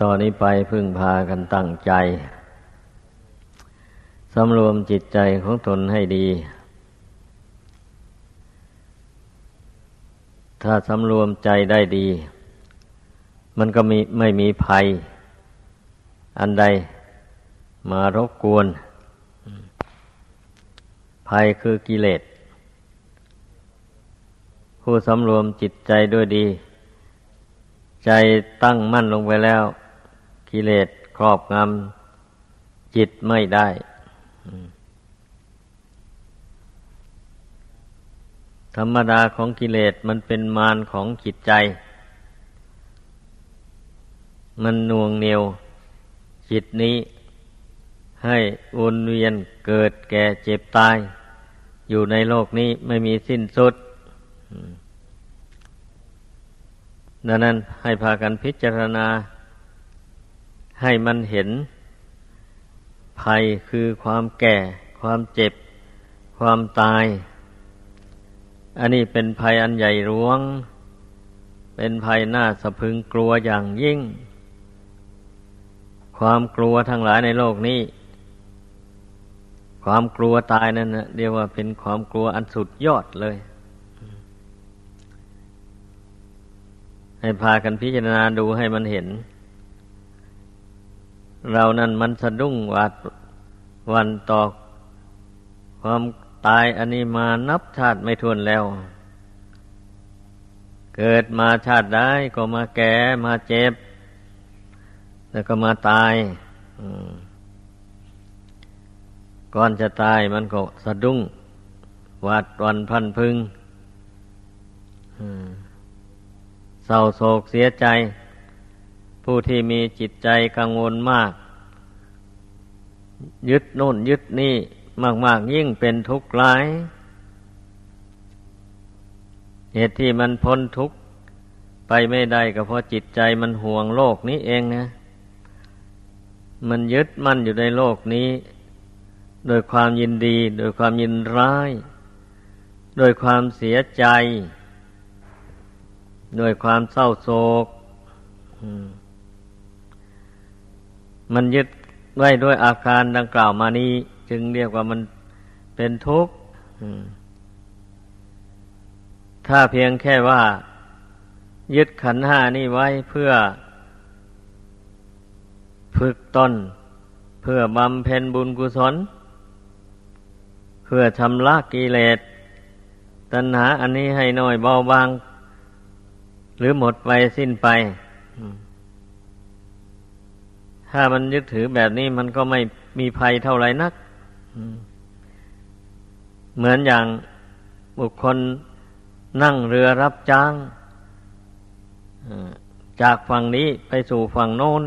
ต่อนนี้ไปพึ่งพากันตั้งใจสำรวมจิตใจของตนให้ดี ถ้าสำรวมใจได้ดี มันก็มีไม่มีภัย อันใดมารบกวน ภัยคือกิเลส ผู้สำรวมจิตใจด้วยดี ใจตั้งมั่นลงไปแล้ว กิเลสครอบงำจิตไม่ได้ ธรรมดาของกิเลสมันเป็นมารของจิตใจ มันน่วงเหนียว จิตนี้ให้วนเวียนเกิดแก่เจ็บตาย อยู่ในโลกนี้ไม่มีสิ้นสุด ดังนั้นให้พากันพิจารณา ให้มันเห็น ภัยคือความแก่ ความเจ็บ ความตาย อันนี้เป็นภัยอันใหญ่หลวง เป็นภัยน่าสะพึงกลัวอย่างยิ่ง ความกลัวทั้งหลายในโลกนี้ ความกลัวตายนั่นนะเรียกว่าเป็นความกลัวอันสุดยอดเลย ให้พากันพิจารณาดูให้มันเห็น เรานั่นมันสะดุ้งหวาดวันต่อความตายอันนี้มานับชาติไม่ทวนแล้ว เกิดมาชาติได้ก็มาแก่มาเจ็บ แล้วก็มาตายก่อนจะตายมันก็สะดุ้งหวาดวันพันพึงอืม เศร้าโศกเสียใจ ผู้ที่มีจิตใจกังวลมาก ยึดโน่นยึดนี่มาก ๆ ยิ่งเป็นทุกข์ร้าย เหตุที่มันพ้นทุกข์ไปไม่ได้ก็เพราะจิตใจมันห่วงโลกนี้เองนะ มันยึดมั่นอยู่ในโลกนี้ โดยความยินดี โดยความยินร้าย โดยความเสียใจ ด้วยความเศร้าโศกมันยึดไว้ด้วยอาการดังกล่าวมานี้ จึงเรียกว่ามันเป็นทุกข์ถ้าเพียงแค่ว่า ยึดขันห้านี่ไว้เพื่อ ฝึกตนเพื่อบำเพ็ญบุญกุศล เพื่อชำระกิเลสตัณหาอันนี้ให้น้อยเบาบาง หรือหมดไปสิ้นไป ถ้ามันยึดถือแบบนี้มันก็ไม่มีภัยเท่าไรนัก เหมือนอย่างบุคคลนั่งเรือรับจ้างจากฝั่งนี้ไปสู่ฝั่งโน้น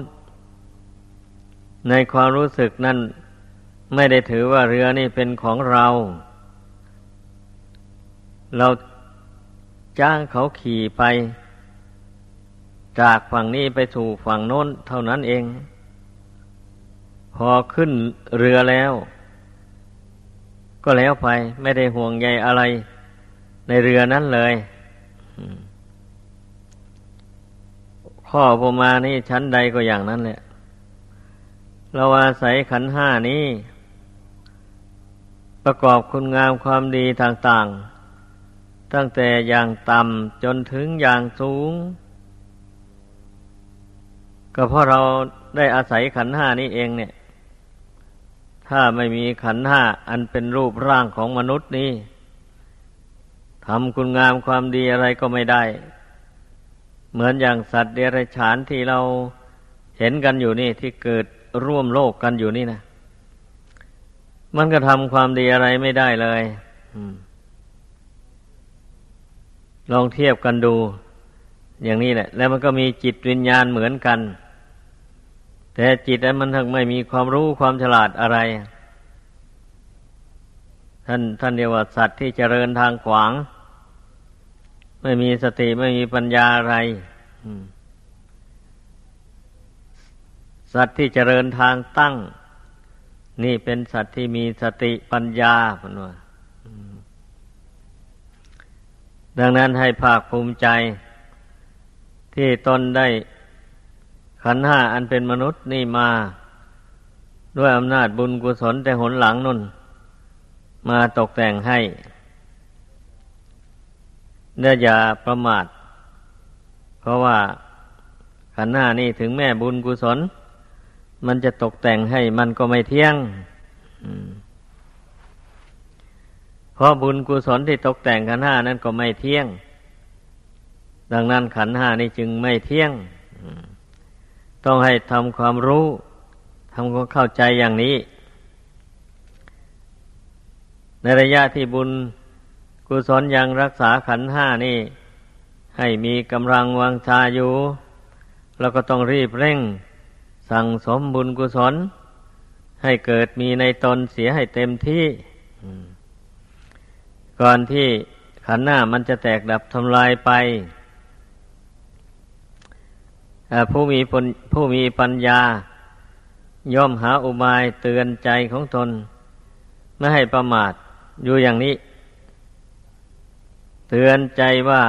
ในความรู้สึกนั้นไม่ได้ถือว่าเรือนี่เป็นของเรา เราจ้างเขาขี่ไป จากฝั่งนี้ไปสู่ฝั่งโน้นเท่านั้นเอง พอขึ้นเรือแล้ว ก็แล้วไปไม่ได้ห่วงใยอะไรในเรือนั้นเลยข้อพมานี่ชั้นใดก็อย่างนั้นแหละ เราอาศัยขันห้านี้ ประกอบคุณงามความดีต่าง ๆ ตั้งแต่อย่างต่ำจนถึงอย่างสูง ก็เพราะเราได้อาศัยขันห้านี้เองเนี่ย ถ้าไม่มีขันห้าอันเป็นรูปร่างของมนุษย์นี้ทำคุณงามความดีอะไรก็ไม่ได้ เหมือนอย่างสัตว์เดรัจฉานที่เราเห็นกันอยู่นี่ที่เกิดร่วมโลกกันอยู่นี่นะมันก็ทำความดีอะไรไม่ได้เลยลองเทียบกันดู อย่างนี้แหละ แล้วมันก็มีจิตวิญญาณเหมือนกัน แต่จิตนั้นมันทั้งไม่มีความรู้ความฉลาดอะไร ท่านท่านเรียกว่าสัตว์ที่เจริญทางขวาง ไม่มีสติไม่มีปัญญาอะไรสัตว์ที่เจริญทางตั้ง นี่เป็นสัตว์ที่มีสติปัญญาพนว่าดังนั้นให้ภาคภูมิใจ ที่ตนได้ขันห้าอันเป็นมนุษย์นี่มา ด้วยอำนาจบุญกุศลแต่หนหลังนุ่น มาตกแต่งให้เนื้อย่าประมาท เพราะว่าขันห้านี่ถึงแม่บุญกุศล มันจะตกแต่งให้มันก็ไม่เที่ยงเพราะบุญกุศลที่ตกแต่งขันห้านั้นก็ไม่เที่ยง ดังนั้นขันห้านี่จึงไม่เที่ยง ต้องให้ทำความรู้ทำความเข้าใจอย่างนี้ ในระยะที่บุญกุศลยังรักษาขันห้านี่ ให้มีกำลังวังชาอยู่เราก็ต้องรีบเร่ง สั่งสมบุญกุศล ให้เกิดมีในตนเสียให้เต็มที่ ก่อนที่ขันหน้ามันจะแตกดับทำลายไป ผู้มีผู้มีปัญญา ย่อมหาอุบายเตือนใจของตนไม่ให้ประมาทอยู่อย่างนี้ เตือนใจว่า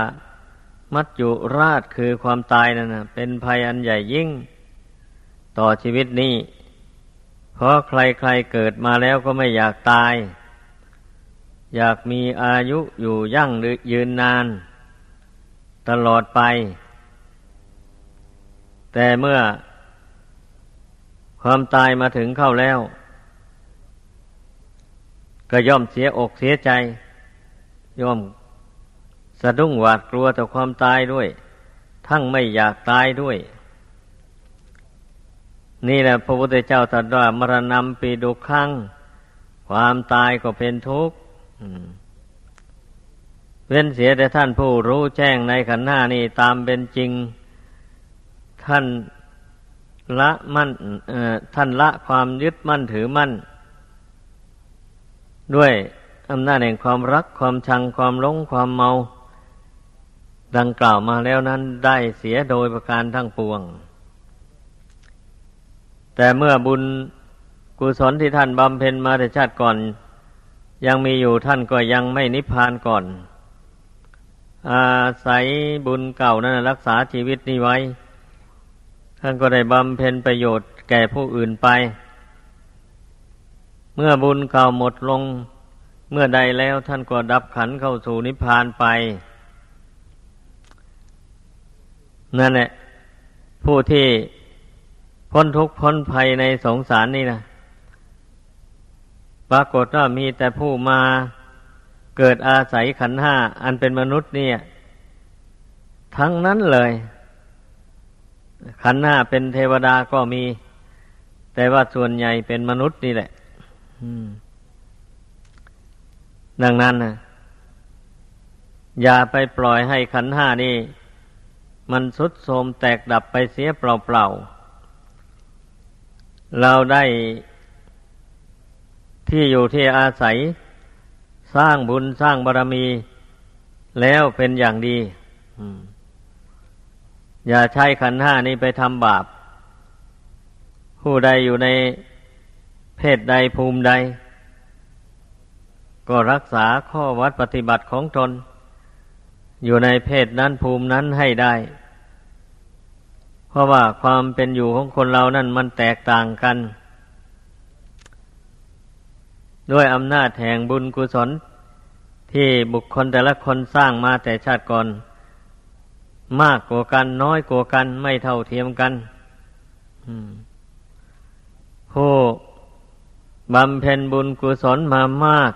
มัจจุราชคือความตายนั่นนะเป็นภัยอันใหญ่ยิ่ง ต่อชีวิตนี้เพราะใครๆเกิดมาแล้วก็ไม่อยากตาย อยากมีอายุอยู่ยั่งหรือยืนนาน ตลอดไป แต่เมื่อความตายมาถึงเข้าแล้ว ก็ย่อมเสียอกเสียใจ ย่อมสะดุ้งหวาดกลัวต่อความตายด้วย ทั้งไม่อยากตายด้วย นี่แหละพระพุทธเจ้าตรัสว่ามรณะปีดุขังความตายก็เป็นทุกข์เว้นเสียแต่ท่านผู้รู้แจ้งในขันธ์หน้านี่ตามเป็นจริง ท่านละมั่นท่านละความยึดมั่นถือมั่น ด้วยอำนาจแห่งความรักความชังความหลงความเมา ดังกล่าวมาแล้วนั้นได้เสียโดยประการทั้งปวง แต่เมื่อบุญกุศลที่ท่านบำเพ็ญมาแต่ชาติก่อน ยังมีอยู่ท่านก็ยังไม่นิพพานก่อน อาศัยบุญเก่านั้นรักษาชีวิตนี้ไว้ ท่านก็ได้บำเพ็ญประโยชน์แก่ผู้อื่นไป เมื่อบุญเก่าหมดลง เมื่อใดแล้วท่านก็ดับขันเข้าสู่นิพพานไป นั่นแหละ ผู้ที่พ้นทุกข์พ้นภัยในสงสารนี่นะปรากฏว่ามีแต่ผู้มาเกิดอาศัยขันห้าอันเป็นมนุษย์เนี่ย ทั้งนั้นเลย ขันห้าเป็นเทวดาก็มี แต่ว่าส่วนใหญ่เป็นมนุษย์นี่แหละดังนั้นนะอย่าไปปล่อยให้ขันห้านี่ มันสุดโทมแตกดับไปเสียเปล่าๆ เราได้ที่อยู่ที่อาศัย สร้างบุญสร้างบารรมี แล้วเป็นอย่างดี อ อย่าใช้ขันห้านี้ไปทำบาป ผู้ใดอยู่ในเพศใดภูมิใด ก็รักษาข้อวัดปฏิบัติของตน อยู่ในเพศนั้นภูมินั้นให้ได้ เพราะว่าความเป็นอยู่ของคนเรานั่นมันแตกต่างกัน ด้วยอำนาจแห่งบุญกุศลที่บุคคลแต่ละคนสร้างมาแต่ชาติก่อน มากกว่ากัน น้อยกว่ากัน ไม่เท่าเทียมกันผู้บำเพ็ญบุญกุศลมามาก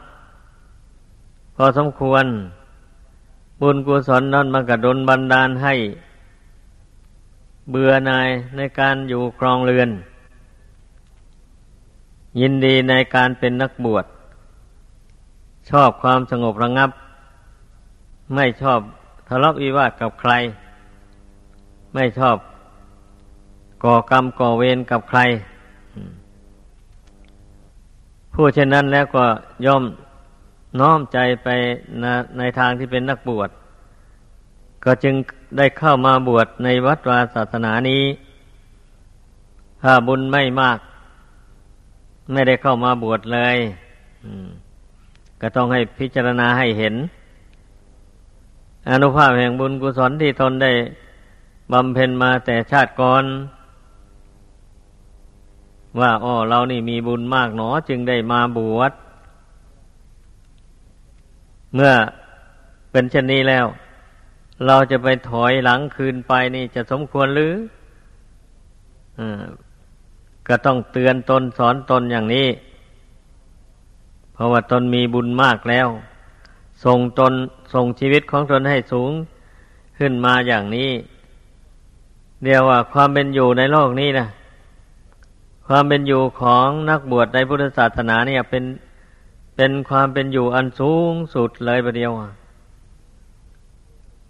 พอสมควร บุญกุศลนั้นมันกระดนบันดาลให้ เบื่อนายในการอยู่ครองเรือน ยินดีในการเป็นนักบวช ชอบความสงบระงับ ไม่ชอบทะเลาะวิวาทกับใคร ไม่ชอบก่อกรรมก่อเวรกับใคร ผู้เช่นนั้นแล้วก็ย่อมน้อมใจไปในในทางที่เป็นนักบวช ก็จึงได้เข้ามาบวชในวัดวาศาสนานี้ ถ้าบุญไม่มาก ไม่ได้เข้ามาบวชเลยก็ต้องให้พิจารณาให้เห็น อนุภาพแห่งบุญกุศลที่ทนได้ บำเพ็ญมาแต่ชาติก่อน ว่าอ๋อเรานี่มีบุญมากหนอจึงได้มาบวชเมื่อเป็นเช่นนี้แล้ว เราจะไปถอยหลังคืนไปนี่จะสมควรหรืออก็ต้องเตือนตนสอนตนอย่างนี้ เพราะว่าตนมีบุญมากแล้ว ส่งตนส่งชีวิตของตนให้สูงขึ้นมาอย่างนี้ เดียวว่าความเป็นอยู่ในโลกนี้นะความเป็นอยู่ของนักบวชในพุทธศาสนาเนี่ย เป็นเป็นความเป็นอยู่อันสูงสุดเลยประเดียว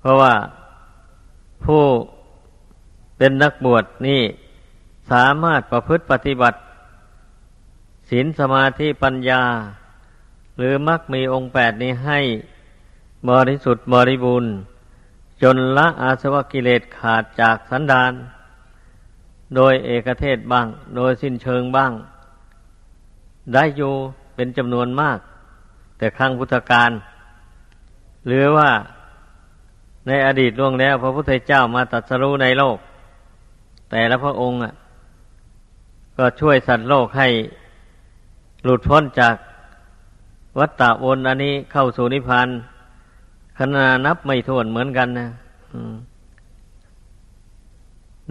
เพราะว่าผู้เป็นนักบวชนี่สามารถประพฤติปฏิบัติศีลสมาธิปัญญา หรือมักมีองค์แปดนี้ให้บริสุทธิ์บริบูรณ์ จนละอาสวะกิเลสขาดจากสันดานโดยเอกเทศบ้าง โดยสิ้นเชิงบ้าง ได้อยู่เป็นจำนวนมาก แต่ครั้งพุทธกาลหรือว่าในอดีตล่วงแล้ว พระพุทธเจ้ามาตัดสรู้ในโลก แต่ละพระองค์ก็ช่วยสัตว์โลกให้หลุดพ้นจากวัฏฏะวนอันนี้เข้าสู่นิพพาน ขนานับไม่ถ้วนเหมือนกันนะ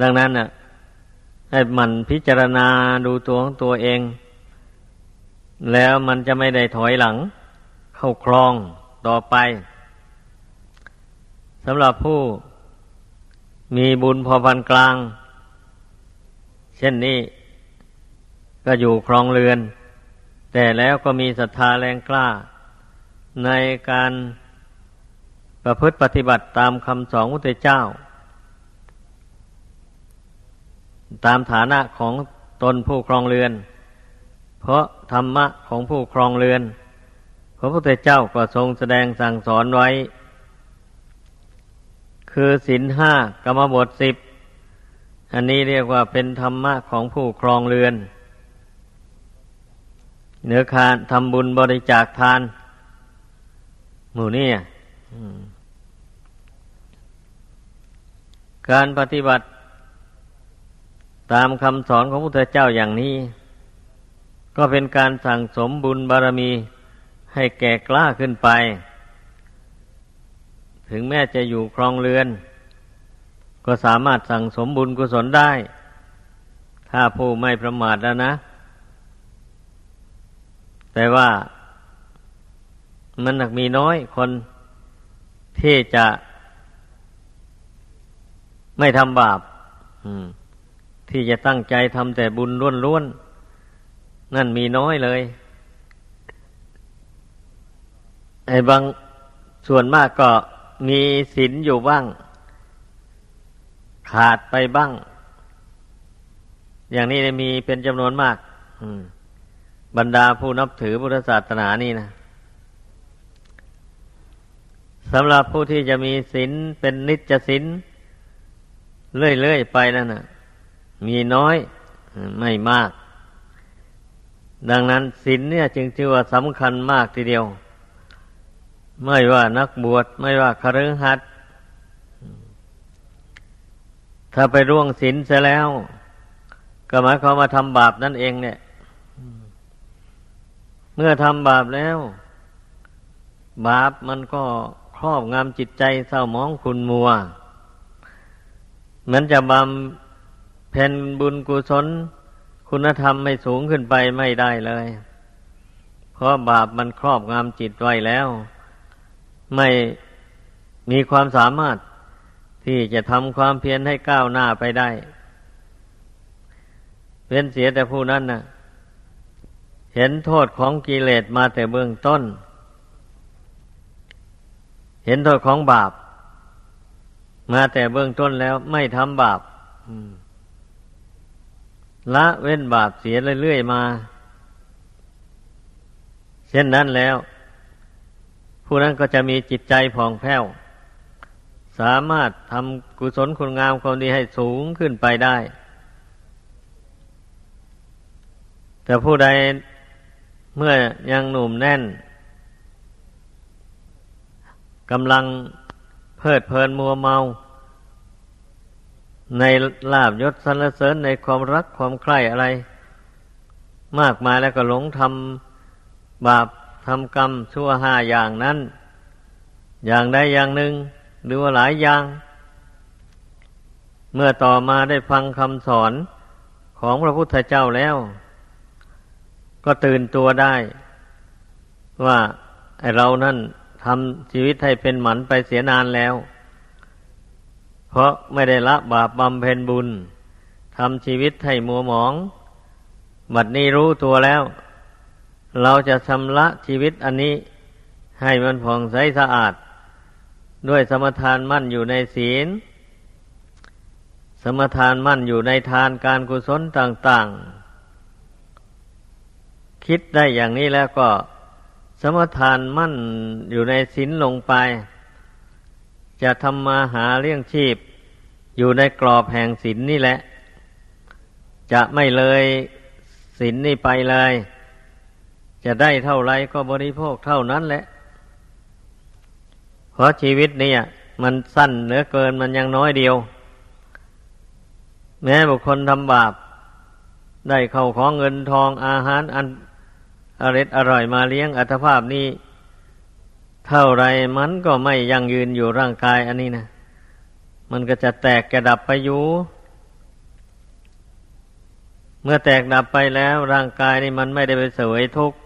ดังนั้นน่ะ ให้มันพิจารณาดูตัวของตัวเอง แล้วมันจะไม่ได้ถอยหลัง เข้าครองต่อไปสำหรับผู้มีบุญพอพันกลาง เช่นนี้ ก็อยู่ครองเรือน แต่แล้วก็มีศรัทธาแรงกล้า ในการ ประพฤติปฏิบัติตามคำสอนพระเจ้า ตามฐานะของตนผู้ครองเรือน เพราะธรรมะของผู้ครองเรือน พระพุทธเจ้าก็ทรงแสดงสั่งสอนไว้ คือศีลห้ากรรมบทสิบอันนี้เรียกว่าเป็นธรรมะของผู้ครองเรือน เนื้อคานทำบุญบริจาคทาน หมู่นี่ การปฏิบัติตามคำสอนของพระพุทธเจ้าอย่างนี้ ก็เป็นการสั่งสมบุญบารมีให้แก่กล้าขึ้นไป ถึงแม้จะอยู่ครองเรือน ก็สามารถสั่งสมบุญกุศลได้ ถ้าผู้ไม่ประมาทแล้วนะ แต่ว่ามันหนักมีน้อยคนที่จะ ไม่ทำบาปที่จะตั้งใจทำแต่บุญล้วนๆ นั่นมีน้อยเลย ไอ้บางส่วนมากก็มีศีลอยู่บ้าง ขาดไปบ้าง อย่างนี้มีเป็นจำนวนมากบรรดาผู้นับถือพุทธศาสนานี่นะสำหรับผู้ที่จะมีศีลเป็นนิจศีล เรื่อยๆไปนั่นน่ะมีน้อยไม่มาก ดังนั้นศีลเนี่ย จึงถือว่าสำคัญมากทีเดียว ไม่ว่านักบวชไม่ว่าคฤหัสถ์ถ้าไปร่วงศีลเสียแล้ว ก็หมายความมาทำบาปนั่นเองเนี่ย เมื่อทำบาปแล้ว บาปมันก็ครอบงำจิตใจเศร้ามองคุณมัว มันจะบำเพ็ญบุญกุศลคุณธรรมไม่สูงขึ้นไปไม่ได้เลย เพราะบาปมันครอบงำจิตไว้แล้ว ไม่มีความสามารถที่จะทำความเพียรให้ก้าวหน้าไปได้เป็นเสียแต่ผู้นั้นนะ่ะ เห็นโทษของกิเลสมาแต่เบื้องต้น เห็นโทษของบาป มาแต่เบื้องต้นแล้วไม่ทำบาปละเว้นบาปเสียเรื่อยๆมา เช่นนั้นแล้ว ผู้นั้นก็จะมีจิตใจผ่องแผ้ว สามารถทำกุศลคุณงามความดีให้สูงขึ้นไปได้ แต่ผู้ใดเมื่อยังหนุ่มแน่นกำลัง ลิดเพลินมัวเมา ในลาบยศสรรเสริญในความรักความใคร่อะไร มากมายแล้วก็หลงทำบาปทำกรรมชั่วห้าอย่างนั้น อย่างใดอย่างหนึ่ง หรือว่าหลายอย่าง เมื่อต่อมาได้ฟังคำสอนของพระพุทธเจ้าแล้ว ก็ตื่นตัวได้ ว่าเรานั่น ทำชีวิตให้เป็นหมันไปเสียนานแล้ว เพราะไม่ได้ละบาปบำเพ็ญบุญทำชีวิตให้มัวหมอง บัดนี้รู้ตัวแล้ว เราจะชำระชีวิตอันนี้ ให้มันผ่องใสสะอาด ด้วยสมทานมั่นอยู่ในศีล สมทานมั่นอยู่ในทานการกุศลต่าง ๆ คิดได้อย่างนี้แล้วก็ สมทานมั่นอยู่ในศีลลงไป จะทำมาหาเลี้ยงชีพ อยู่ในกรอบแห่งศีลนนี่แหละ จะไม่เลยศีลนนี่ไปเลย จะได้เท่าไรก็บริโภคเท่านั้นแหละ เพราะชีวิตนี่มันสั้นเหลือเกินมันยังน้อยเดียว แม้บุคคลทำบาปได้เข้าของเงินทองอาหารอัน อร่อยอร่อยมาเลี้ยงอัตภาพนี้เท่าไรมันก็ไม่ยั่งยืนอยู่ร่างกายอันนี้นะมันก็จะแตกกระดับไปอยู่ เมื่อแตกดับไปแล้วร่างกายนี่มันไม่ได้ไปเสวยทุกข์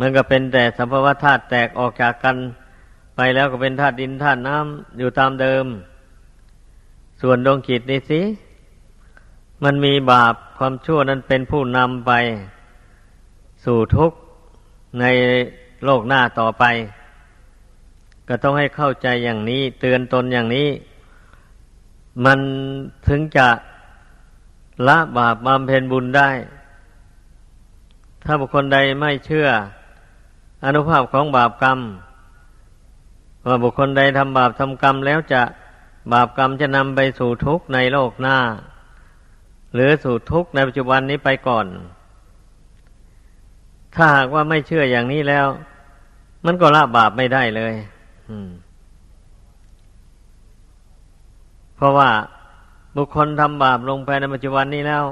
มันก็เป็นแต่สัมภวธาตุแตกออกจากกัน ไปแล้วก็เป็นธาตุดินธาตุน้ำอยู่ตามเดิม ส่วนดวงจิตนี่สิ มันมีบาปความชั่วนั้นเป็นผู้นำไป สู่ทุกข์ในโลกหน้าต่อไป ก็ต้องให้เข้าใจอย่างนี้ เตือนตนอย่างนี้ มันถึงจะละบาปบำเพ็ญบุญได้ ถ้าบุคคลใดไม่เชื่อ อนุภาพของบาปกรรม ว่าบุคคลใดทำบาปทำกรรมแล้วจะบาปกรรมจะนำไปสู่ทุกข์ในโลกหน้า หรือสู่ทุกข์ในปัจจุบันนี้ไปก่อน ถ้าหากว่าไม่เชื่ออย่างนี้แล้ว มันก็ละบาปไม่ได้เลยเพราะว่าบุคคลทำบาปลงไปในปัจจุบันนี้แล้ว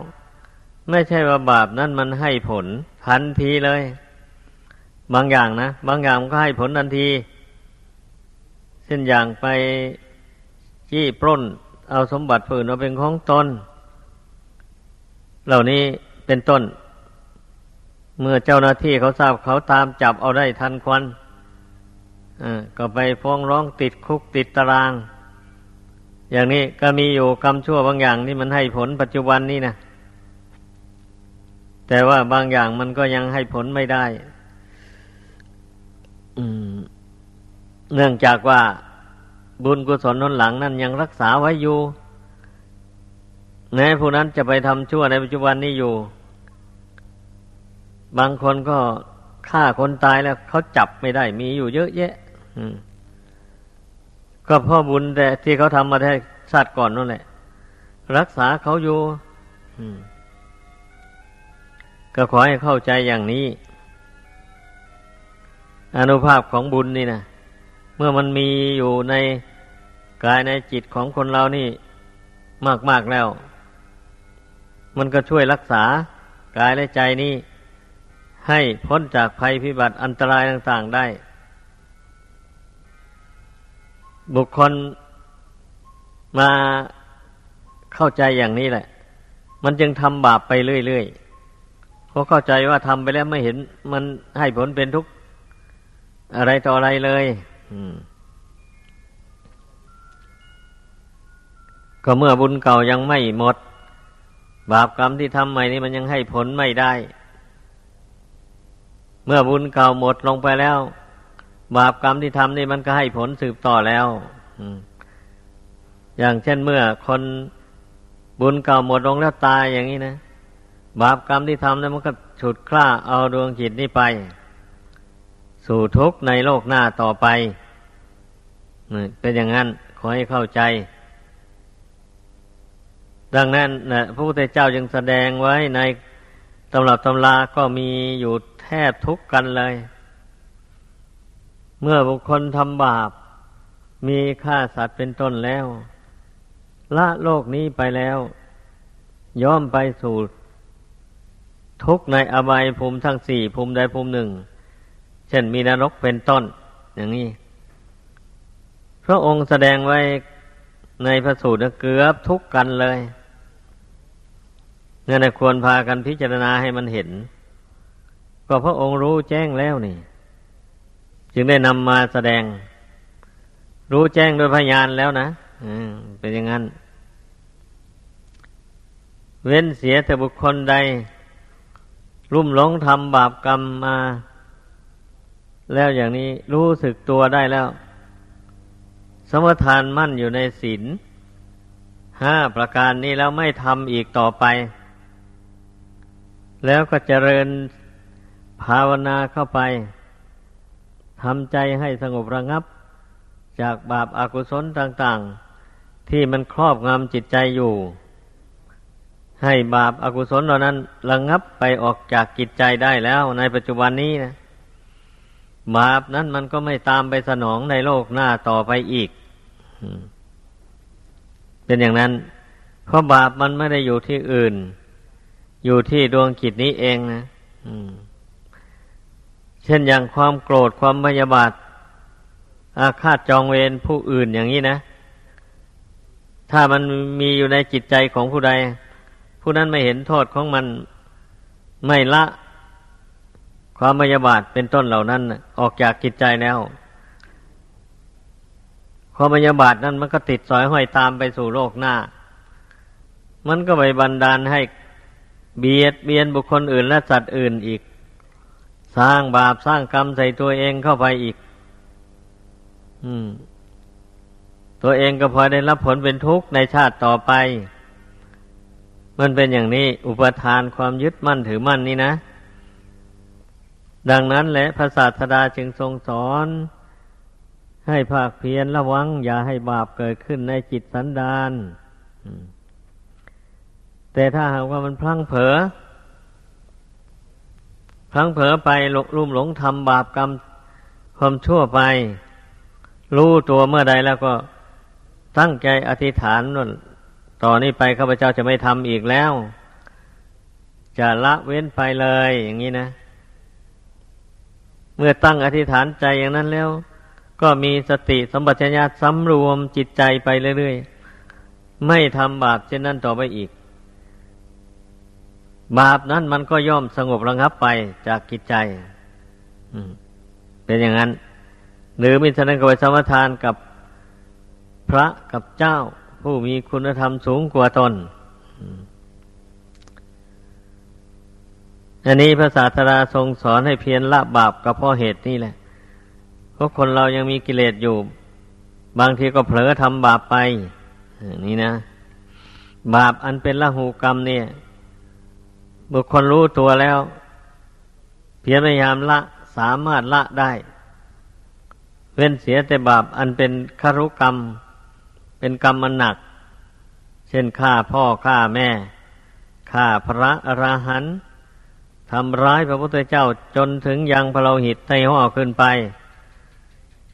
ไม่ใช่ว่าบาปนั้นมันให้ผลทันทีเลย บางอย่างนะบางอย่างมันก็ให้ผลทันทีเช่นอย่างไปจี้ปล้น เอาสมบัติผืนมาเป็นของตนเหล่านี้เป็นต้น เมื่อเจ้าหน้าที่เขาทราบเขาตามจับเอาได้ทันควันก็ไปฟ้องร้องติดคุกติดตาราง อย่างนี้ก็มีอยู่กรรมชั่วบางอย่างที่มันให้ผลปัจจุบันนี้นะแต่ว่าบางอย่างมันก็ยังให้ผลไม่ได้เนื่องจากว่าบุญกุศลนนหลังนั้นยังรักษาไว้อยู่แม้ผู้นั้นจะไปทำชั่วในปัจจุบันนี้อยู่ บางคนก็ฆ่าคนตายแล้วเขาจับไม่ได้ มีอยู่เยอะแยะก็พ่อบุญแต่ที่เขาทำมาได้ชาติก่อนนั่นแหละ รักษาเขาอยู่ก็ขอให้เข้าใจอย่างนี้ อนุภาพของบุญนี่นะเมื่อมันมีอยู่ในกายในจิตของคนเรานี่มากๆแล้ว มันก็ช่วยรักษากายและใจนี่ ให้พ้นจากภัยพิบัติอันตรายต่าง ๆได้ บุคคลมาเข้าใจอย่างนี้แหละ มันจึงทำบาปไปเรื่อยๆเพราะเข้าใจว่าทำไปแล้วไม่เห็น มันให้ผลเป็นทุกข์อะไรต่ออะไรเลยก็เมื่อบุญเก่ายังไม่หมด บาปกรรมที่ทำใหม่นี้มันยังให้ผลไม่ได้ เมื่อบุญเก่าหมดลงไปแล้ว บาปกรรมที่ทำนี่มันก็ให้ผลสืบต่อแล้วอย่างเช่นเมื่อคนบุญเก่าหมดลงแล้วตายอย่างนี้นะบาปกรรมที่ทำนั้นมันก็ฉุดคล้าเอาดวงจิตนี่ไป สู่ทุกข์ในโลกหน้าต่อไปเป็นอย่างนั้น ขอให้เข้าใจ ดังนั้นนะพระพุทธเจ้าจึงแสดงไว้ใน ตำรับตำราก็มีอยู่แทบทุกกันเลย เมื่อบุคคลทำบาป มีฆ่าสัตว์เป็นต้นแล้ว ละโลกนี้ไปแล้ว ย่อมไปสู่ทุกในอบายภูมิทั้งสี่ภูมิใดภูมิหนึ่ง เช่นมีนรกเป็นต้น อย่างนี้ พระองค์แสดงไว้ในพระสูตรเกือบทุกกันเลย นั่นควรพากันพิจารณาให้มันเห็น ก็พระองค์รู้แจ้งแล้วนี่ จึงได้นำมาแสดง รู้แจ้งโดยพยานแล้วนะเป็นอย่างนั้น เว้นเสียแต่บุคคลใด รุ่มหลงทำบาปกรรมมา แล้วอย่างนี้รู้สึกตัวได้แล้ว สมทานมั่นอยู่ในศีลห้าประการนี้แล้วไม่ทำอีกต่อไป แล้วก็เจริญภาวนาเข้าไปทำใจให้สงบระงับ จากบาปอากุศลต่าง ๆ ที่มันครอบงำจิตใจอยู่ ให้บาปอากุศลเหล่านั้นระงับไปออกจากจิตใจได้แล้วในปัจจุบันนี้นะบาปนั้นมันก็ไม่ตามไปสนองในโลกหน้าต่อไปอีก เป็นอย่างนั้น เพราะบาปมันไม่ได้อยู่ที่อื่น อยู่ที่ดวงจิตนี้เองนะเช่นอย่างความโกรธความพยาบาท อาฆาตจองเวรผู้อื่นอย่างนี้นะ ถ้ามันมีอยู่ในจิตใจของผู้ใด ผู้นั้นไม่เห็นโทษของมันไม่ละ ความพยาบาทเป็นต้นเหล่านั้น ออกจากจิตใจแล้ว ความพยาบาทนั้นมันก็ติดสอยห้อยตามไปสู่โลกหน้า มันก็ไปบันดาลให้ เบียดเบียนบุคคลอื่นและสัตว์อื่นอีก สร้างบาปสร้างกรรมใส่ตัวเองเข้าไปอีก อืม ตัวเองก็พอได้รับผลเป็นทุกข์ในชาติต่อไป มันเป็นอย่างนี้ อุปทานความยึดมั่นถือมั่นนี่นะ ดังนั้นแหละพระศาสดาจึงทรงสอน ให้ภาคเพียรระวัง อย่าให้บาปเกิดขึ้นในจิตสันดาน แต่ถ้าหากว่ามันพลั้งเผลอพลั้งเผลอไปหลลุ่มหลงทำบาปกรรมความชั่วไป รู้ตัวเมื่อใดแล้วก็ตั้งใจอธิษฐานนั่นต่อนนี้ไปข้าพเจ้าจะไม่ทำอีกแล้ว จะละเว้นไปเลยอย่างนี้นะ เมื่อตั้งอธิษฐานใจอย่างนั้นแล้ว ก็มีสติสัมปชัญญะสำรวมจิตใจไปเรื่อยๆ ไม่ทำบาปเช่นนั้นต่อไปอีก บาปนั้นมันก็ย่อมสงบระงับไปจากจิตใจเป็นอย่างนั้น หรือมิฉะนั้นก็ไปสมทานกับพระกับเจ้า ผู้มีคุณธรรมสูงกว่าตนอันนี้พระศาสดาทรงสอนให้เพียรละบาปกับพ่อเหตุนี่แหละเพราะคนเรายังมีกิเลสอยู่ บางทีก็เผลอทำบาปไปนี่นะ บาปอันเป็นละหูกรรมเนี่ย บุคคลรู้ตัวแล้ว เพียรพยายามละสามารถละได้ เว้นเสียแต่บาปอันเป็นคารุกรรม เป็นกรรมมันหนัก เช่นฆ่าพ่อฆ่าแม่ฆ่าพระอราหันต์ทำร้ายพระพุทธเจ้าจนถึงยังพระหิตในห่อขึ้นไป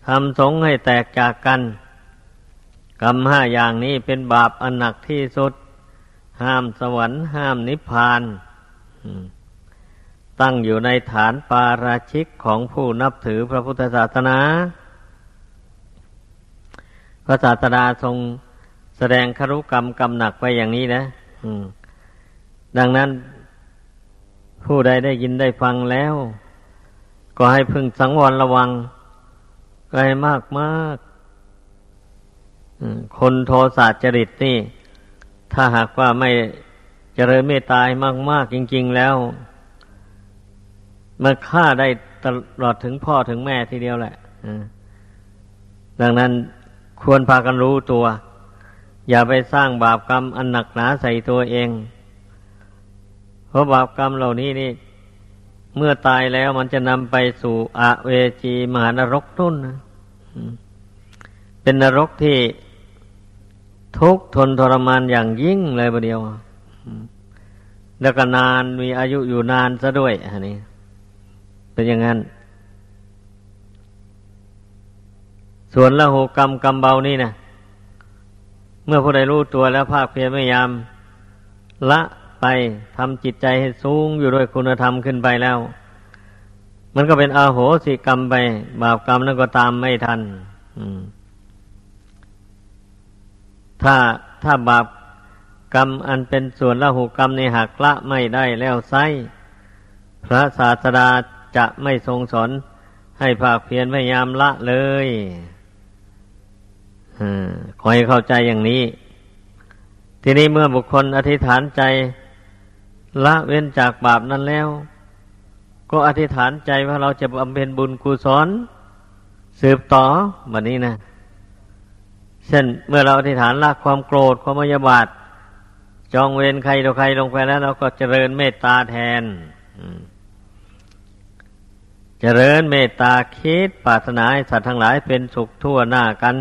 ทำสงให้แตกจากกัน กรรมห้าอย่างนี้เป็นบาปอันหนักที่สุด ห้ามสวรรค์ห้ามนิพพาน ตั้งอยู่ในฐานปาราชิกของผู้นับถือพระพุทธศาสนา พระศาสดาทรงแสดงครุกรรมกรรมหนักไปอย่างนี้นะดังนั้น ผู้ใดได้ยินได้ฟังแล้ว ก็ให้พึงสังวรระวังไกลมากมากคนโทสะจริตนี่ ถ้าหากว่าไม่ เจริญเมตตายมากมากจริง ๆ แล้วมันฆ่าได้ตลอดถึงพ่อถึงแม่ทีเดียวแหละดังนั้นควรพากันรู้ตัว อย่าไปสร้างบาปกรรมอันหนักหนาใส่ตัวเอง เพราะบาปกรรมเหล่านี้นี่ เมื่อตายแล้วมันจะนำไปสู่อเวจีมหานรกนุ่นนะเป็นนรกที่ทุกทนทรมานอย่างยิ่งเลยประเดียว แล้วก็นานมีอายุอยู่นานซะด้วยอันนี้ เป็นอย่างนั้น ส่วนละหูกรรมกรรมเบานี่นะเมื่อผู้ใดรู้ตัวแล้วภาคเพียรพยายาม ละไปทำจิตใจให้สูงอยู่ด้วยคุณธรรมขึ้นไปแล้ว มันก็เป็นอาโหสิกรรมไป บาปกรรมนั้นก็ตามไม่ทันถ้าถ้าบาป กรรมอันเป็นส่วนละหุกรรมในหักละไม่ได้แล้วไซพระศาสดาจะไม่ทรงสอนให้ภาคเพียรพยายามละเลยขอให้เข้าใจอย่างนี้ ทีนี้เมื่อบุคคลอธิษฐานใจ ละเว้นจากบาปนั้นแล้ว ก็อธิษฐานใจว่าเราจะบำเพ็ญบุญกุศลสืบต่อแบบนี้นะ เช่นเมื่อเราอธิษฐานละความโกรธความมยาบาท จองเวรใครต่อใครลงไปแล้ว เราก็เจริญเมตตาแทนเจริญเมตตาคิดปรารถนาให้สัตว์ทั้งหลายเป็นสุขทั่วหน้ากัน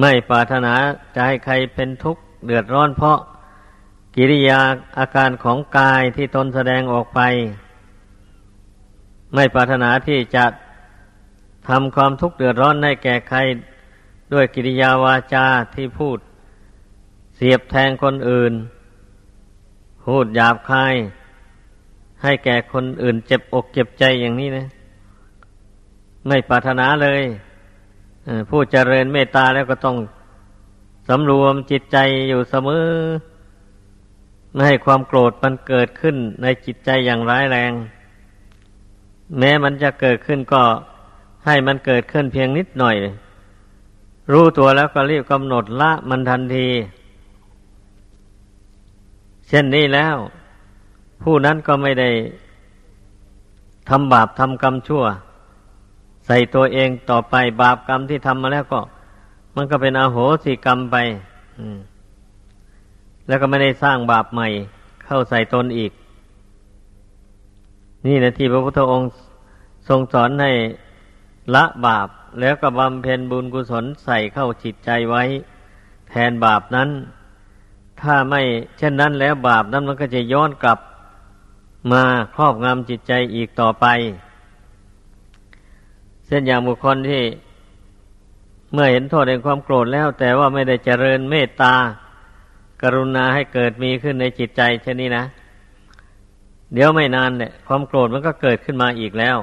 ไม่ปรารถนาจะให้ใครเป็นทุกข์เดือดร้อนเพราะกิริยาอาการของกายที่ตนแสดงออกไป ไม่ปรารถนาที่จะทำความทุกข์เดือดร้อนให้แก่ใคร ด้วยกิริยาวาจาที่พูด สียบแทงคนอื่น พูดหยาบคาย ให้แก่คนอื่นเจ็บอกเจ็บใจอย่างนี้นะ ไม่ปรารถนาเลยผู้เจริญเมตตาแล้วก็ต้องสำรวมจิตใจอยู่เสมอ ไม่ให้ความโกรธมันเกิดขึ้นในจิตใจอย่างร้ายแรง แม้มันจะเกิดขึ้นก็ให้มันเกิดขึ้นเพียงนิดหน่อย รู้ตัวแล้วก็รีบกำหนดละมันทันที เช่นนี้แล้ว ผู้นั้นก็ไม่ได้ทำบาปทำกรรมชั่ว ใส่ตัวเองต่อไปบาปกรรมที่ทำมาแล้วก็ มันก็เป็นอโหสิกรรมไปแล้วก็ไม่ได้สร้างบาปใหม่ เข้าใส่ตนอีก นี่นะที่พระพุทธองค์ทรงสอนให้ละบาป แล้วก็บำเพ็ญบุญกุศลใส่เข้าจิตใจไว้ แทนบาปนั้น ถ้าไม่เช่นนั้นแล้วบาปนั้นมันก็จะย้อนกลับมาครอบงำจิตใจอีกต่อไปเช่นอย่างบุคคลที่ เมื่อเห็นโทษแห่งความโกรธแล้ว แต่ว่าไม่ได้เจริญเมตตากรุณาให้เกิดมีขึ้นในจิตใจเช่นนี้นะ เดี๋ยวไม่นานเนี่ยความโกรธมันก็เกิดขึ้นมาอีกแล้ว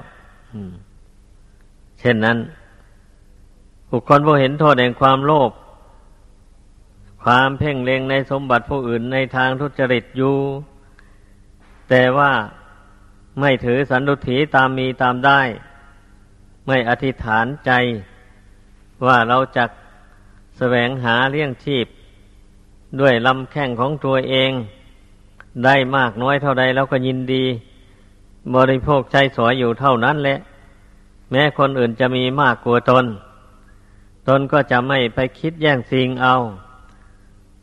เช่นนั้นบุคคลผู้เห็นโทษแห่งความโลภ ความเพ่งเล็งในสมบัติผู้อื่นในทางทุจริตอยู่ แต่ว่าไม่ถือสันตุถีตามมีตามได้ ไม่อธิษฐานใจ ว่าเราจะแสวงหาเลี้ยงชีพ ด้วยลำแข้งของตัวเอง ได้มากน้อยเท่าใดเราก็ยินดี บริโภคใช้สอยอยู่เท่านั้นแหละ แม้คนอื่นจะมีมากกว่าตน ตนก็จะไม่ไปคิดแย่งสิ่งเอา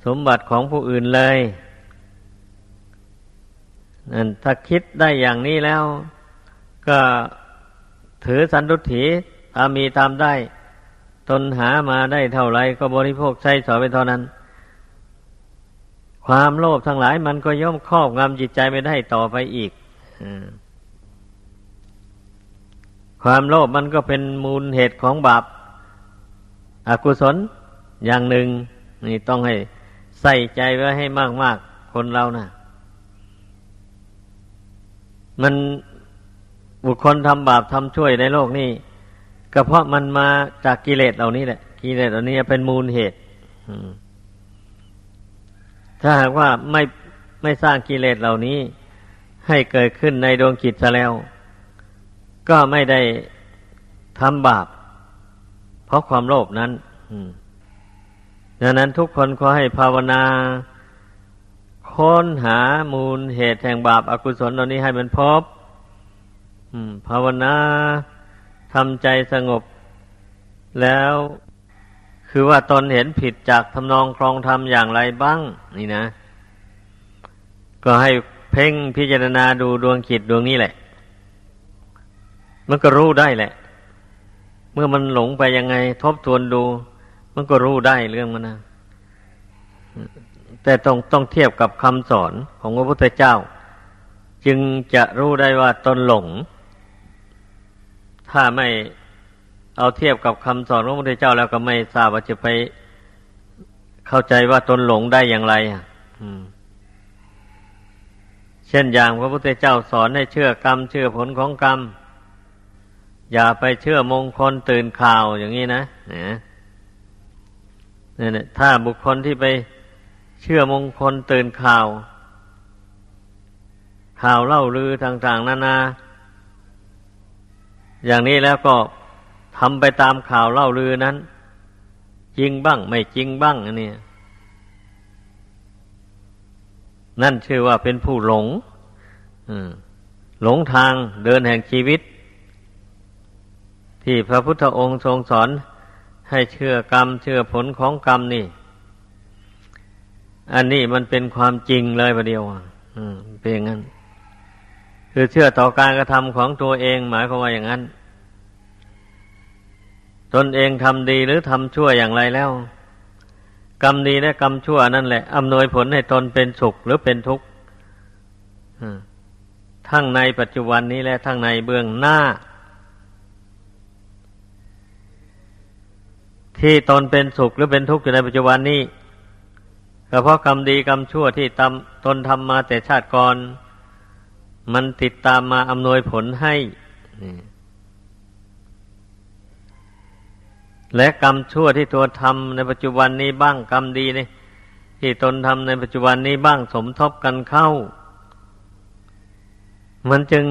สมบัติของผู้อื่นเลยนั่นถ้าคิดได้อย่างนี้แล้ว ก็ถือสันตุถีตามมีตามได้ ตนหามาได้เท่าไรก็บริโภคใช้สอยไปเท่านั้น ความโลภทั้งหลายมันก็ย่อมครอบงำจิตใจไม่ได้ต่อไปอีกความโลภมันก็เป็นมูลเหตุของบาปอากุศลอย่างหนึ่ง นี่ต้องให้ ใส่ใจไว้ให้มากๆคนเรานะ่ะ มันบุคคลทำบาปทำช่วยในโลกนี้ก็เพราะมันมาจากกิเลสเหล่านี้แหละกิเลสเหล่านี้เป็นมูลเหตุถ้าหากว่าไม่ไม่สร้างกิเลสเหล่านี้ ให้เกิดขึ้นในดวงจิตซะแล้ว ก็ไม่ได้ทำบาป เพราะความโลภนั้น ดังนั้นทุกคนขอให้ภาวนาค้นหามูลเหตุแห่งบาปอากุศลเหล่านี้ให้มันพบภาวนาทำใจสงบ แล้วคือว่าตนเห็นผิดจากทำนองครองธรรมอย่างไรบ้าง นี่นะ ก็ให้เพ่งพิจารณาดูดวงจิตดวงนี้แหละ มันก็รู้ได้แหละ เมื่อมันหลงไปยังไง ทบทวนดู มันก็รู้ได้เรื่องมันนะแต่ต้องต้องเทียบกับคำสอนของพระพุทธเจ้า จึงจะรู้ได้ว่าตนหลง ถ้าไม่เอาเทียบกับคำสอนของพระพุทธเจ้าแล้วก็ไม่ทราบว่าจะไปเข้าใจว่าตนหลงได้อย่างไรอะเช่นอย่างพระพุทธเจ้าสอนให้เชื่อกรรม เชื่อผลของกรรม อย่าไปเชื่อมงคลตื่นข่าวอย่างนี้นะเนี่ยถ้าบุคคลที่ไปเชื่อมงคลตื่นข่าว ข่าวเล่าลือต่างๆนานา อย่างนี้แล้วก็ทำไปตามข่าวเล่าลือนั้น จริงบ้างไม่จริงบ้างอันนี้นั่นชื่อว่าเป็นผู้หลงหลงทางเดินแห่งชีวิต ที่พระพุทธองค์ทรงสอน ให้เชื่อกรรม เชื่อผลของกรรมนี่ อันนี้มันเป็นความจริงเลยประเดียวอืมเป็นอย่างนั้น คือเชื่อต่อการกระทำของตัวเอง หมายความว่าอย่างนั้น ตนเองทำดีหรือทำชั่วอย่างไรแล้ว กรรมดีและกรรมชั่วนั่นแหละอำนวยผลให้ตนเป็นสุขหรือเป็นทุกข์ทั้งในปัจจุบันนี้และทั้งในเบื้องหน้า ที่ตนเป็นสุขหรือเป็นทุกข์อยู่ในปัจจุบันนี้ก็เพราะกรรมดีกรรมชั่วที่ตตนทำมาแต่ชาติก่อน มันติดตามมาอำนวยผลให้ และกรรมชั่วที่ตัวทำในปัจจุบันนี้บ้างกรรมดีนี่ที่ตนทำในปัจจุบันนี้บ้างสมทบกันเข้า มันจึง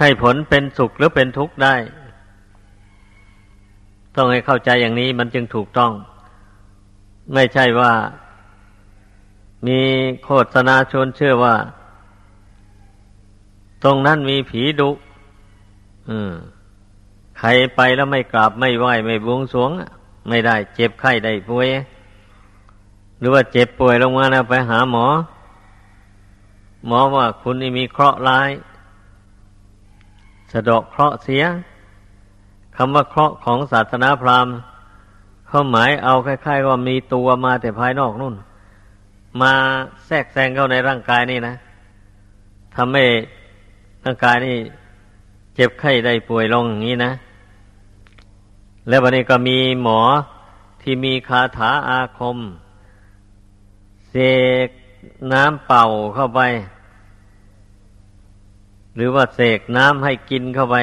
ให้ผลเป็นสุขหรือเป็นทุกข์ได้ ต้องให้เข้าใจอย่างนี้มันจึงถูกต้อง ไม่ใช่ว่า มีโฆษณาชวนเชื่อว่า ตรงนั้นมีผีดุใครไปแล้วไม่กราบไม่ไหว้ไม่บวงสวง ไม่ได้ เจ็บไข้ได้ป่วย หรือว่าเจ็บป่วยลงมาแล้วไปหาหมอ หมอว่าคุณนี่มีเคราะห์ร้าย สะดอกเคราะห์เสีย คำว่าเคราะห์ของศาสนาพราหมณ์เขาหมายเอาคล้ายๆว่ามีตัวมาแต่ภายนอกนู่น มาแทรกแซงเข้าในร่างกายนี่นะทำให้ร่างกายนี่เจ็บไข้ได้ป่วยลงอย่างนี้นะ แล้ววันนี้ก็มีหมอที่มีคาถาอาคม เสกน้ำเป่าเข้าไป หรือว่าเสกน้ำให้กินเข้าไป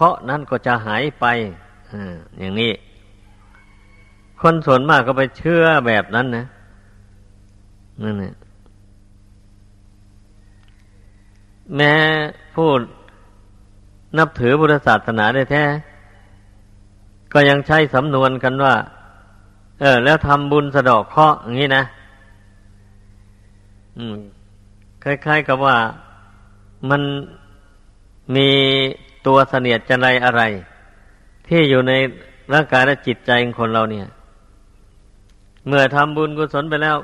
เคาะนั้นก็จะหายไปอย่างนี้ คนส่วนมากก็ไปเชื่อแบบนั้นนะนั่นแหละแม้พูดนับถือพุทธศาสนาได้แท้ ก็ยังใช้สำนวนกันว่า เออ แล้วทำบุญสะดอกเคราะห์อย่างนี้นะ อืม คล้ายๆกับว่ามันมี ตัวเสนียดจันไรอะไร ที่อยู่ในร่างกายและจิตใจของคนเราเนี่ย เมื่อทำบุญกุศลไปแล้ว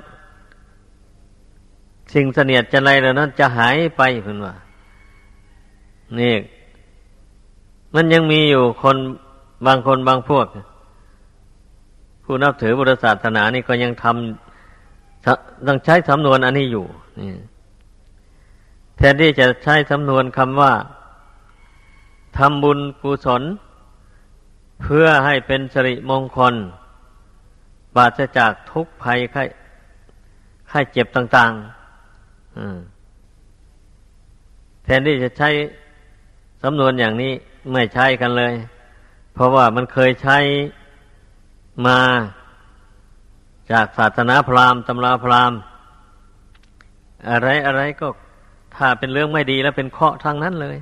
สิ่งเสนียดจันไรเหล่านั้นจะหายไปเพื่อนว่านี่มันยังมีอยู่คนบางคนบางพวก ผู้นับถือบุตรศาสนานี่ก็ยังทำต้องใช้สำนวนอันนี้อยู่นี่แทนที่จะใช้สำนวนคำว่า ทำบุญกุศล เพื่อให้เป็นสิริมงคลปราศจากทุกภัยไข้ไข้เจ็บต่างๆแทนที่จะใช้สำนวนอย่างนี้ไม่ใช่กันเลย เพราะว่ามันเคยใช้มาจากศาสนาพราหมณ์ตำราพราหมณ์ อะไรอะไรก็ถ้าเป็นเรื่องไม่ดีแล้วเป็นเคาะทางนั้นเลย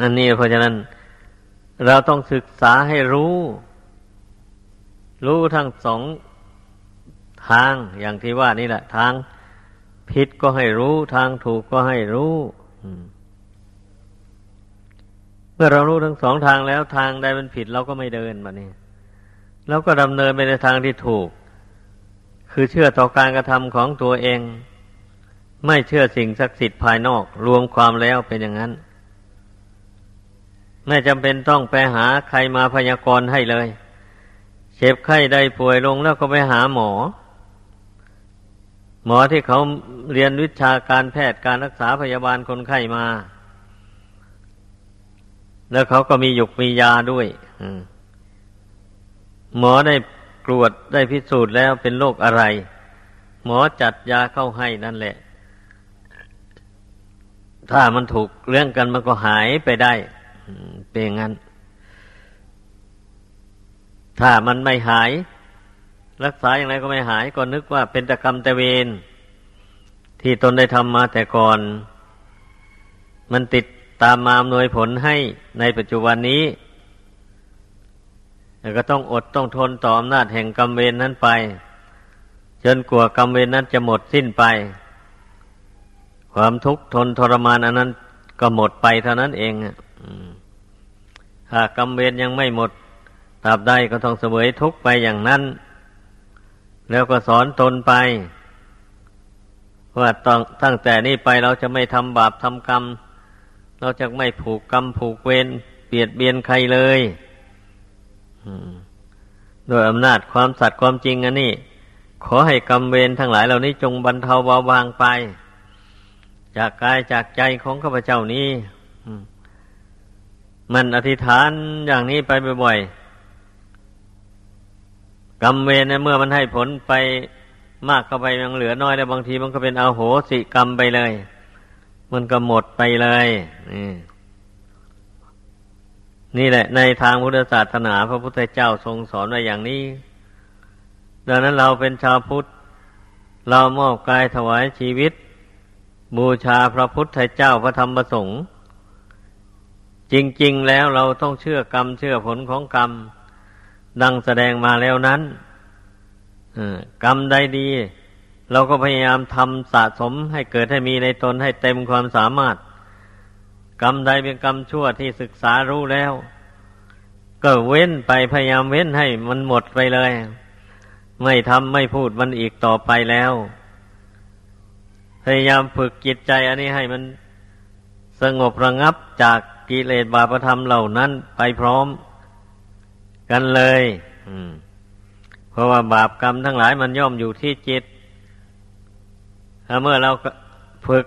อันนี้เพราะฉะนั้น เราต้องศึกษาให้รู้ รู้ทั้งสองทางอย่างที่ว่านี่แหละ ทางผิดก็ให้รู้ ทางถูกก็ให้รู้เมื่อเรารู้ทั้งสองทางแล้วทางใดมันผิดเราก็ไม่เดินมานี่เราก็ดำเนินไปในทางที่ถูก คือเชื่อต่อการกระทำของตัวเอง ไม่เชื่อสิ่งศักดิ์สิทธิ์ภายนอก รวมความแล้วเป็นอย่างนั้น ไม่จำเป็นต้องไปหาใครมาพยากรณ์ให้เลย เจ็บไข้ได้ป่วยลงแล้วก็ไปหาหมอ หมอที่เขาเรียนวิชาการแพทย์การรักษาพยาบาลคนไข้มา แล้วเขาก็มีหยุกมียาด้วยหมอได้กรวดได้พิสูจน์แล้วเป็นโรคอะไร หมอจัดยาเข้าให้นั่นแหละ ถ้ามันถูกเรื่องกันมันก็หายไปได้ เป็นงั้น ถ้ามันไม่หาย รักษาอย่างไรก็ไม่หาย ก็นึกว่าเป็นตะกรรมตะเวน ที่ตนได้ทำมาแต่ก่อน มันติดตามมาอำนวยผลให้ในปัจจุบันนี้แต่ก็ต้องอดต้องทนต่ออำนาจแห่งกรรมเวรนนั้นไป จนกลัวกรรมเวรนนั้นจะหมดสิ้นไป ความทุกข์ทนทรมานอันนั้นก็หมดไปเท่านั้นเอง ถ้ากรรมเวรยังไม่หมดตราบใดก็ต้องเสวยทุกข์ไปอย่างนั้น แล้วก็สอนตนไป ว่าต้องตั้งแต่นี้ไปเราจะไม่ทำบาปทำกรรม เราจะไม่ผูกกรรมผูกเวรเบียดเบียนใครเลยโดยอำนาจความสัตย์ความจริงอันนี้ ขอให้กรรมเวรทั้งหลายเหล่านี้จงบรรเทาเบาบางไป จากกายจากใจของข้าพเจ้านี้ มันอธิษฐานอย่างนี้ไปบ่อยๆกรรมเวรเนี่ยเมื่อมันให้ผลไปมากเข้าไปยังเหลือน้อยแล้วบางทีมันก็เป็นอาโหสิกรรมไปเลย มันก็หมดไปเลยนี่นี่แหละ ในทางพุทธศาสนา พระพุทธเจ้าทรงสอนไว้อย่างนี้ ดังนั้นเราเป็นชาวพุทธ เรามอบกายถวายชีวิต บูชาพระพุทธเจ้าพระธรรมประสงค์ จริง ๆ แล้วเราต้องเชื่อกรรม เชื่อผลของกรรม ดังแสดงมาแล้วนั้นกรรมใดดี เราก็พยายามทำสะสมให้เกิดให้มีในตนให้เต็มความสามารถ กรรมใดเป็นกรรมชั่วที่ศึกษารู้แล้ว ก็เว้นไปพยายามเว้นให้มันหมดไปเลย ไม่ทำไม่พูดมันอีกต่อไปแล้ว พยายามฝึกจิตใจอันนี้ให้มันสงบระงับจาก กิเลสบาปธรรมเหล่านั้นไปพร้อมกันเลยเพราะว่าบาปกรรมทั้งหลายมันย่อมอยู่ที่จิต ถ้าเมื่อเราฝึก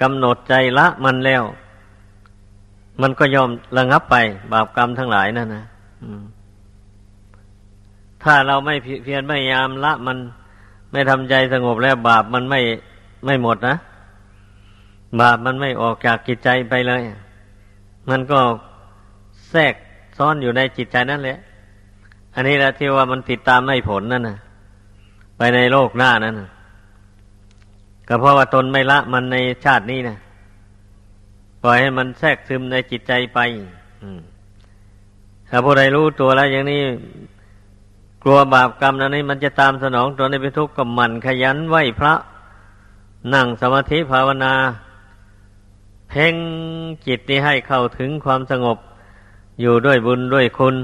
กำหนดใจละมันแล้ว มันก็ยอมระงับไป บาปกรรมทั้งหลายนั่นนะถ้าเราไม่เพียรพยายามละมันไม่ทำใจสงบแล้ว บาปมันไม่ไม่หมดนะบาปมันไม่ออกจากจิตใจไปเลย มันก็แทรกซ้อนอยู่ในจิตใจนั่นแหละ อันนี้แหละที่ว่ามันติดตามไม่ผลนั่นนะไปในโลกหน้านั่นนะก็เพราะว่าตนไม่ละมันในชาตินี้นะปล่อยให้มันแทรกซึมในจิตใจไปถ้าผู้ใดรู้ตัวแล้วอย่างนี้ กลัวบาปกรรมนั้นนี่มันจะตามสนองตัวในไปทุกข์กับมันขยันไหวพระ นั่งสมาธิภาวนา เพ่งจิตนี้ให้เข้าถึงความสงบ อยู่ด้วยบุญด้วยคุณ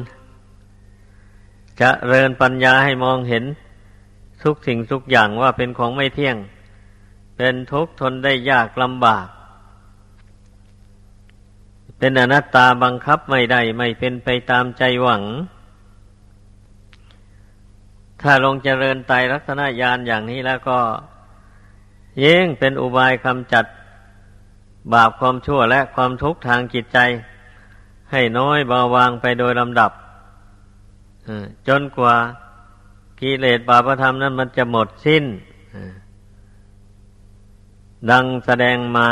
จะเริญปัญญาให้มองเห็นทุกสิ่งทุกอย่างว่าเป็นของไม่เที่ยง เป็นทุกข์ทนได้ยากลำบาก เป็นอนัตตาบังคับไม่ได้ไม่เป็นไปตามใจหวัง ถ้าลงเจริญไตรลักษณะญาณอย่างนี้แล้วก็ยิ่งเป็นอุบายคำจัด บาปความชั่วและความทุกข์ทางจิตใจ ให้น้อยเบาบางไปโดยลำดับจนกว่ากิเลสบาปธรรมนั้นมันจะหมดสิ้นดังแสดงมา